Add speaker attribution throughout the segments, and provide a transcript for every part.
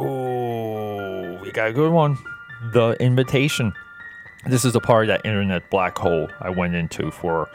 Speaker 1: Oh, we got a good one. The Invitation. This is a part of that internet black hole I went into for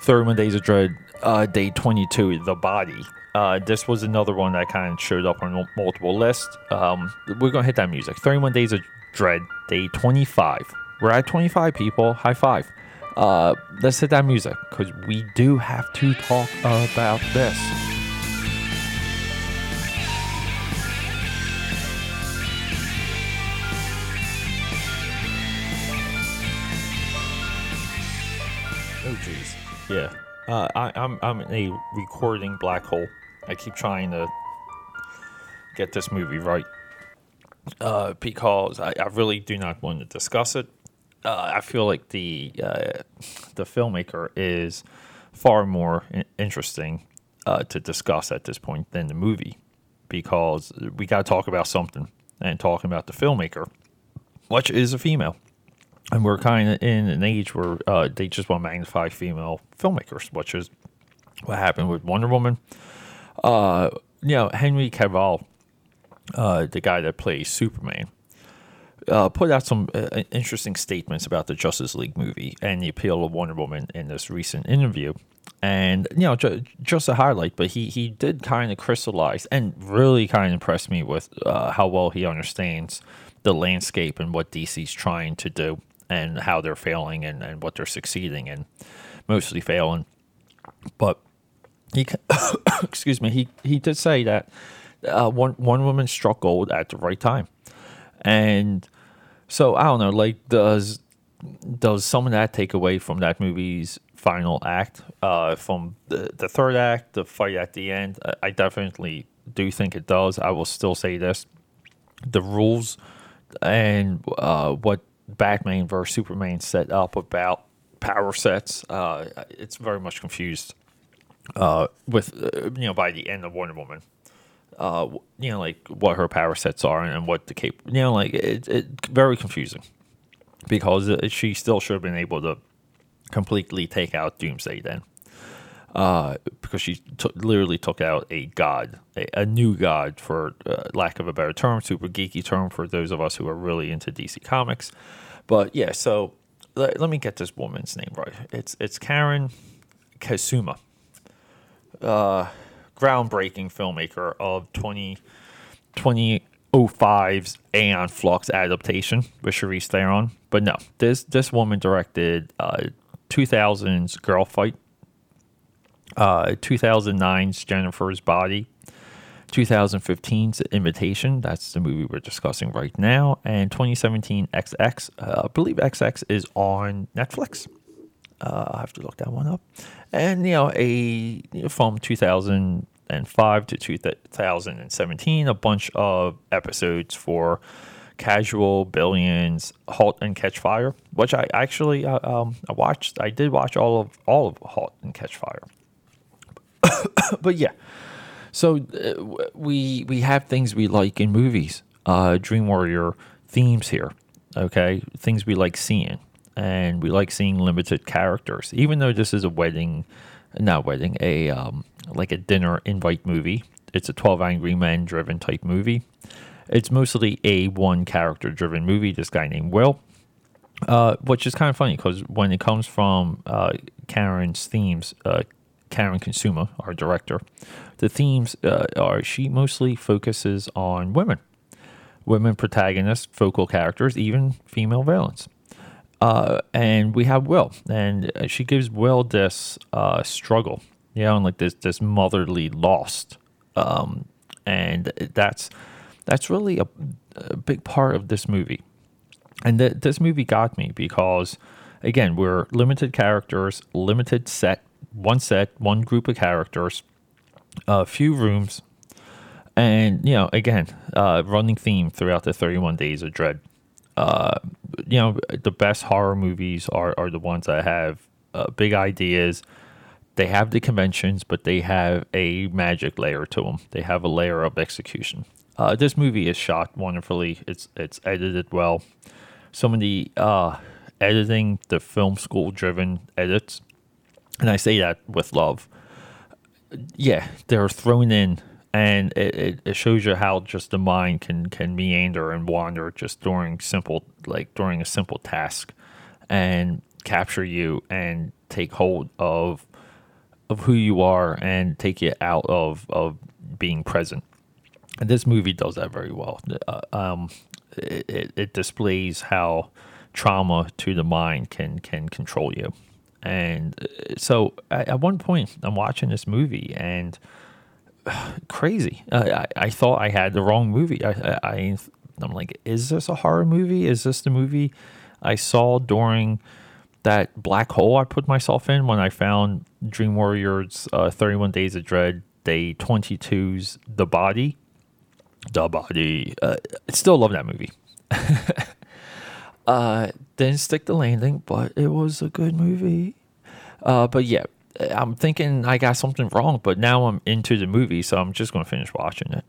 Speaker 1: 31 Days of Dread, uh, day 22, The Body. Uh, this was another one that kind of showed up on multiple lists. Um, we're going to hit that music. 31 Days of Dread, day 25. We're at 25 people. High five. Uh, let's hit that music because we do have to talk about this. Oh jeez. Yeah. Uh, I, I'm I'm in a recording black hole. I keep trying to get this movie right uh, because I, I really do not want to discuss it. Uh, I feel like the uh, the filmmaker is far more interesting uh, to discuss at this point than the movie because we got to talk about something and talking about the filmmaker, which is a female. And we're kind of in an age where uh, they just want to magnify female filmmakers, which is what happened with Wonder Woman. Uh, you know, Henry Cavill, uh, the guy that plays Superman, uh, put out some uh, interesting statements about the Justice League movie and the appeal of Wonder Woman in this recent interview. And you know, ju- just a highlight, but he he did kind of crystallize and really kind of impressed me with uh, how well he understands the landscape and what DC's trying to do and how they're failing and, and what they're succeeding and mostly failing. But he, excuse me, he he did say that uh, one one woman struck gold at the right time, and so I don't know, like does does some of that take away from that movie's final act? Uh, from the the third act, the fight at the end, I, I definitely do think it does. I will still say this: the rules and uh, what Batman versus Superman set up about power sets, uh, it's very much confused uh, with uh, you know by the end of Wonder Woman. Uh, you know, like what her power sets are and what the cape. You know, like it, it very confusing because she still should have been able to completely take out Doomsday then. Uh, because she t- literally took out a god, a, a new god, for uh, lack of a better term, super geeky term for those of us who are really into DC Comics. But yeah, so let, let me get this woman's name right. It's it's Karyn Kusama, uh, groundbreaking filmmaker of 20, 2005's Aeon Flux adaptation with Charlize Theron. But no, this this woman directed uh, 2000's Girl Fight uh, 2009's Jennifer's Body, 2015's Invitation, that's the movie we're discussing right now, and 2017 XX. Uh, I believe XX is on Netflix. Uh, I have to look that one up. And, you know, a you know, from 2005 to 2017, a bunch of episodes for Casual, Billions, Halt and Catch Fire, which I actually uh, um, I watched. I did watch all of all of Halt and Catch Fire. but yeah, so uh, we we have things we like in movies. Uh, Dream Warrior themes here, okay, things we like seeing, and we like seeing limited characters. Even though this is a wedding, not wedding, a um, like a dinner invite movie. It's a Twelve Angry Men driven type movie. It's mostly a one character driven movie. This guy named Will. Uh, which is kind of funny because when it comes from uh, Karyn's themes, uh, Karyn Kusama, our director, the themes uh, are she mostly focuses on women, women protagonists, focal characters, even female villains. Uh, and we have Will, and she gives Will this uh, struggle, you know, and like this this motherly lost, um, and that's that's really a, a, big part of this movie. And th- this movie got me because, again, we're limited characters, limited set one set, one group of characters, a few rooms, and you know, again, uh, running theme throughout the 31 Days of Dread. Uh, you know, the best horror movies are, are the ones that have uh, big ideas. They have the conventions, but they have a magic layer to them. They have a layer of execution. Uh, this movie is shot wonderfully. It's it's edited well. Some of the uh, editing, the film school driven edits, and I say that with love. Yeah, they're thrown in and it, it, shows you how just the mind can can meander and wander just during simple like during a simple task and capture you and take hold of of who you are and take you out of of being present. And this movie does that very well. Uh, um, it, it, it displays how trauma to the mind can can control you and uh, so at, one point i'm watching this movie and crazy. I, I thought I had the wrong movie. I, I, I'm like, is this a horror movie? Is this the movie I saw during that black hole I put myself in when I found Dream Warriors uh, 31 Days of Dread, Day 22's The Body? The Body. Uh, I still love that movie. uh, didn't stick the landing, but it was a good movie. Uh, but yeah, I'm thinking I got something wrong, but now I'm into the movie, so I'm just going to finish watching it.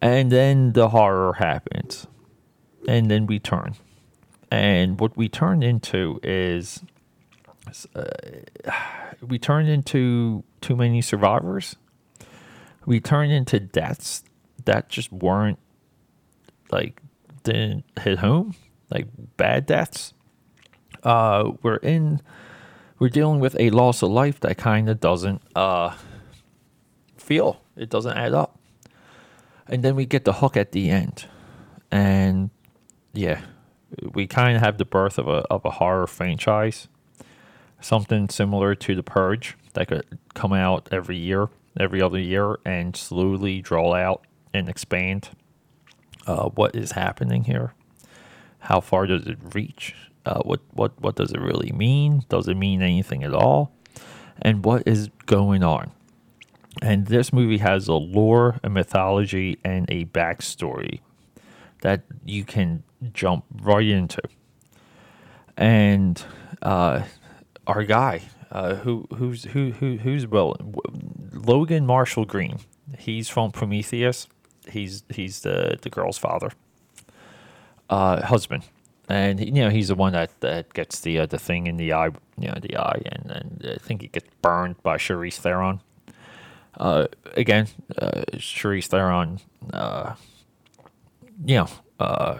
Speaker 1: And then the horror happens. And then we turn. And what we turn into is uh, we turn into too many survivors. We turn into deaths that just weren't like didn't hit home, like bad deaths. Uh, we're in we're dealing with a loss of life that kind of doesn't uh, feel. It doesn't add up. And then we get the hook at the end. And yeah, we kind of have the birth of a, of a horror franchise. Something similar to The Purge that could come out every year, every other year, and slowly draw out and expand. Uh, what is happening here? How far does it reach? Uh, what what what does it really mean? Does it mean anything at all? And what is going on? And this movie has a lore, a mythology, and a backstory that you can jump right into. And uh, our guy, uh, who who's who who who's well, Logan Marshall Green. He's from Prometheus. He's he's the the girl's father, uh, husband and you know he's the one that, that gets the uh, the thing in the eye, you know, the eye, and, and I think he gets burned by Charlize Theron. Uh, again, uh, Charlize Theron, uh, you know, uh,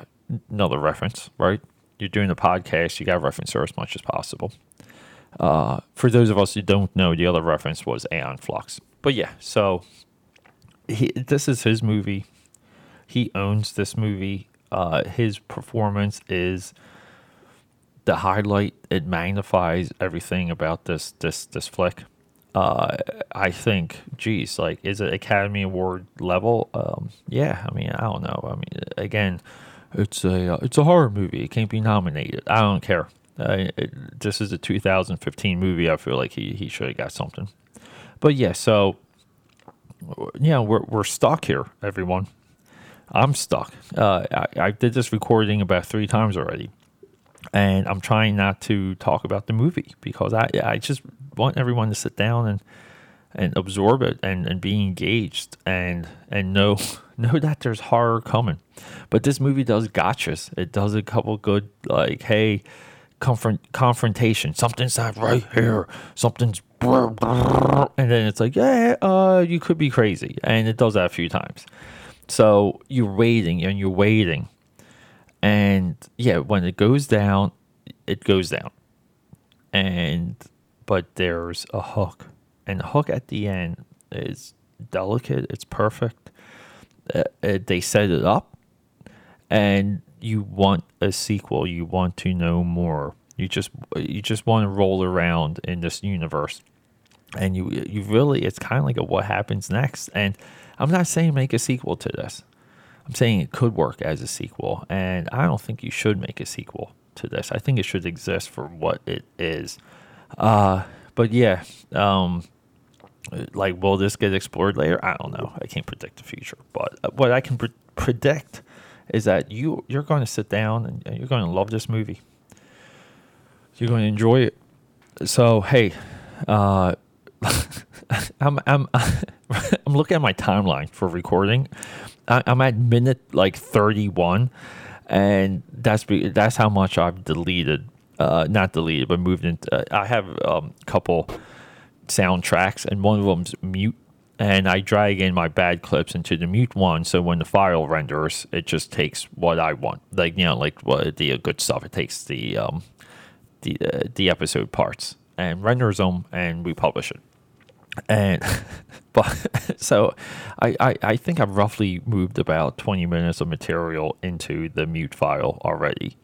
Speaker 1: another reference, right? You're doing a podcast, you got to reference her as much as possible. Uh, for those of us who don't know, the other reference was Aeon Flux. But yeah, so he, this is his movie. He owns this movie uh, his performance is the highlight. It magnifies everything about this this this flick. Uh, I think, geez, like, is it Academy Award level? Um, yeah, I mean, I don't know. I mean, again, it's a uh, it's a horror movie. It can't be nominated. I don't care. Uh, it, this is a 2015 movie. I feel like he he should have got something. But yeah, so yeah, we're we're stuck here, everyone. I'm stuck. Uh, I, I did this recording about three times already, and I'm trying not to talk about the movie because I I just want everyone to sit down and and absorb it and, and be engaged and and know know that there's horror coming. But this movie does gotchas. It does a couple good like, hey, confront confrontation. Something's not right here. Something's and then it's like, yeah, uh, you could be crazy, and it does that a few times. So you're waiting and you're waiting. And yeah, when it goes down, it goes down. And but there's a hook. And the hook at the end is delicate, it's perfect. Uh, uh, they set it up and you want a sequel, you want to know more. You just you just want to roll around in this universe. And you you really it's kind of like a what happens next and I'm not saying make a sequel to this. I'm saying it could work as a sequel, and I don't think you should make a sequel to this. I think it should exist for what it is. Uh, but yeah, um, like will this get explored later? I don't know. I can't predict the future, but what I can pre- predict is that you you're going to sit down and you're going to love this movie. You're going to enjoy it. So hey, uh, I'm I'm I'm looking at my timeline for recording. I, am at minute like 31, and that's that's how much I've deleted. Uh, not deleted, but moved into. Uh, I have a um, couple soundtracks, and one of them's mute. and I drag in my bad clips into the mute one. So when the file renders, it just takes what I want, like you know, like what the good stuff. It takes the um, the uh, the episode parts and renders them, and we publish it. And but so I, I I think I've roughly moved about twenty minutes of material into the mute file already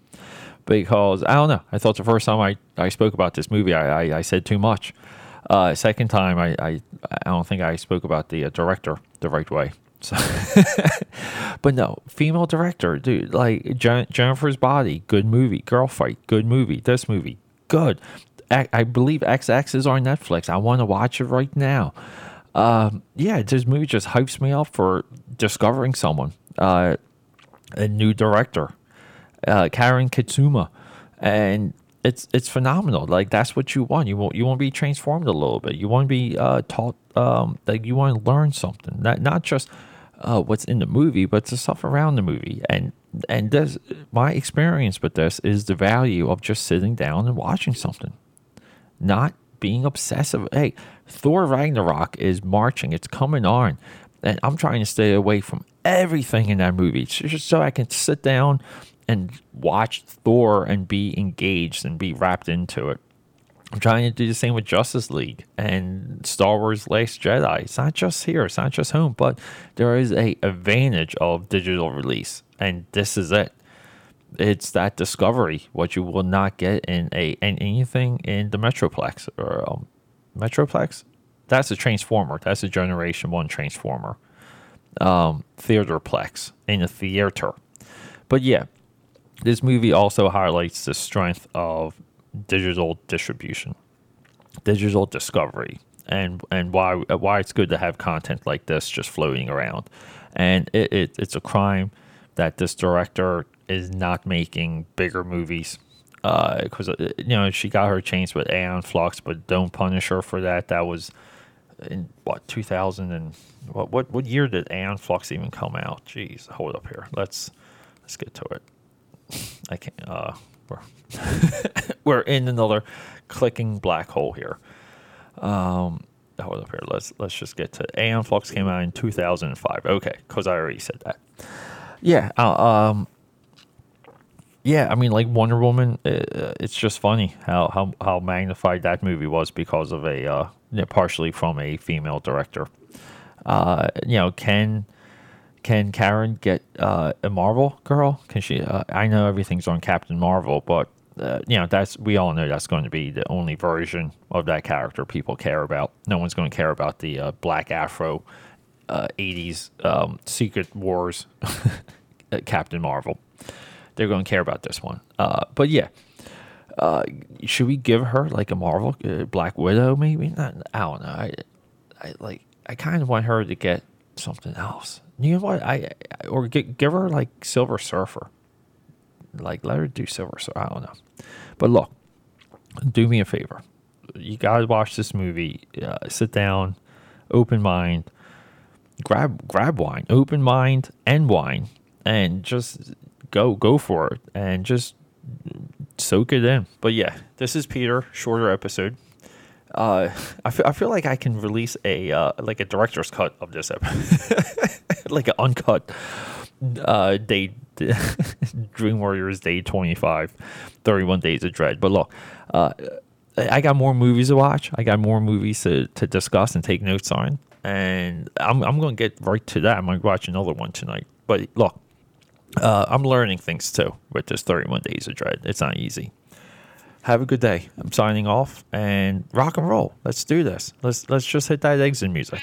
Speaker 1: because I don't know. I thought the first time I, I spoke about this movie, I, I, I said too much. Uh, second time, I, I, I don't think I spoke about the uh, director the right way. So, but no, female director, dude. Like Jen- Jennifer's Body, good movie. Girl Fight, good movie. This movie, good. I, believe XX is on Netflix. I want to watch it right now. Um, yeah, this movie just hypes me up for discovering someone, uh, a new director, uh, Karyn Katsuma, and it's it's phenomenal. Like that's what you want. You want you want to be transformed a little bit. You want to be uh, taught um, like you want to learn something. Not not just uh, what's in the movie, but the stuff around the movie. And and this my experience with this is the value of just sitting down and watching something, not being obsessive. Hey, Thor Ragnarok is marching. It's coming on, and I'm trying to stay away from everything in that movie just so I can sit down and watch Thor and be engaged and be wrapped into it. I'm trying to do the same with Justice League and Star Wars Last Jedi. It's not just here, it's not just home, but there is a advantage of digital release, and this is it. It's that discovery, what you will not get in a in anything in the Metroplex or um, Metroplex. That's a Transformer. That's a Generation One Transformer. Um, Theaterplex in a theater. But yeah, this movie also highlights the strength of digital distribution, digital discovery, and and why why it's good to have content like this just floating around. And it, it it's a crime that this director is not making bigger movies because uh, uh, you know she got her chance with Aeon Flux, but don't punish her for that. That was in what 2000 and what what what year did Aeon Flux even come out? Jeez, hold up here. Let's let's get to it. I can't. Uh, we're we're in another clicking black hole here. Um, hold up here. Let's let's just get to Aeon Flux came out in 2005. Okay, because I already said that. Yeah. Uh, um. Yeah, I mean, like Wonder Woman, uh, it's just funny how, how how magnified that movie was because of a uh, partially from a female director. Uh, you know, Ken can Karyn get uh, a Marvel girl? Can she? Uh, I know everything's on Captain Marvel, but uh, you know that's we all know that's going to be the only version of that character people care about. No one's going to care about the uh, Black Afro '80s uh, um, Secret Wars Captain Marvel. They're going to care about this one. Uh, but yeah, should we give her like a Marvel Black Widow? Maybe not. I don't know. I, I like. I kind of want her to get something else. You know what? I or give, give her like Silver Surfer. Like let her do Silver Surfer. I don't know. But look, do me a favor. You gotta watch this movie. Uh, sit down, open mind. Grab grab wine, open mind and wine, and just go go for it, and just soak it in. But yeah, this is Peter. Shorter episode uh, I feel, I feel like I can release a uh, like a director's cut of this episode, like an uncut uh, day Dream Warriors Day 25, 31 Days of Dread. But look, uh, I got more movies to watch. I got more movies to, to discuss and take notes on. And I'm, I'm to get right to that. Going to watch another one tonight. But look, uh, I'm learning things too with this 31 Days of Dread. It's not easy have a good day. I'm signing off and rock and roll. Let's do this. Let's let's just hit that exit music.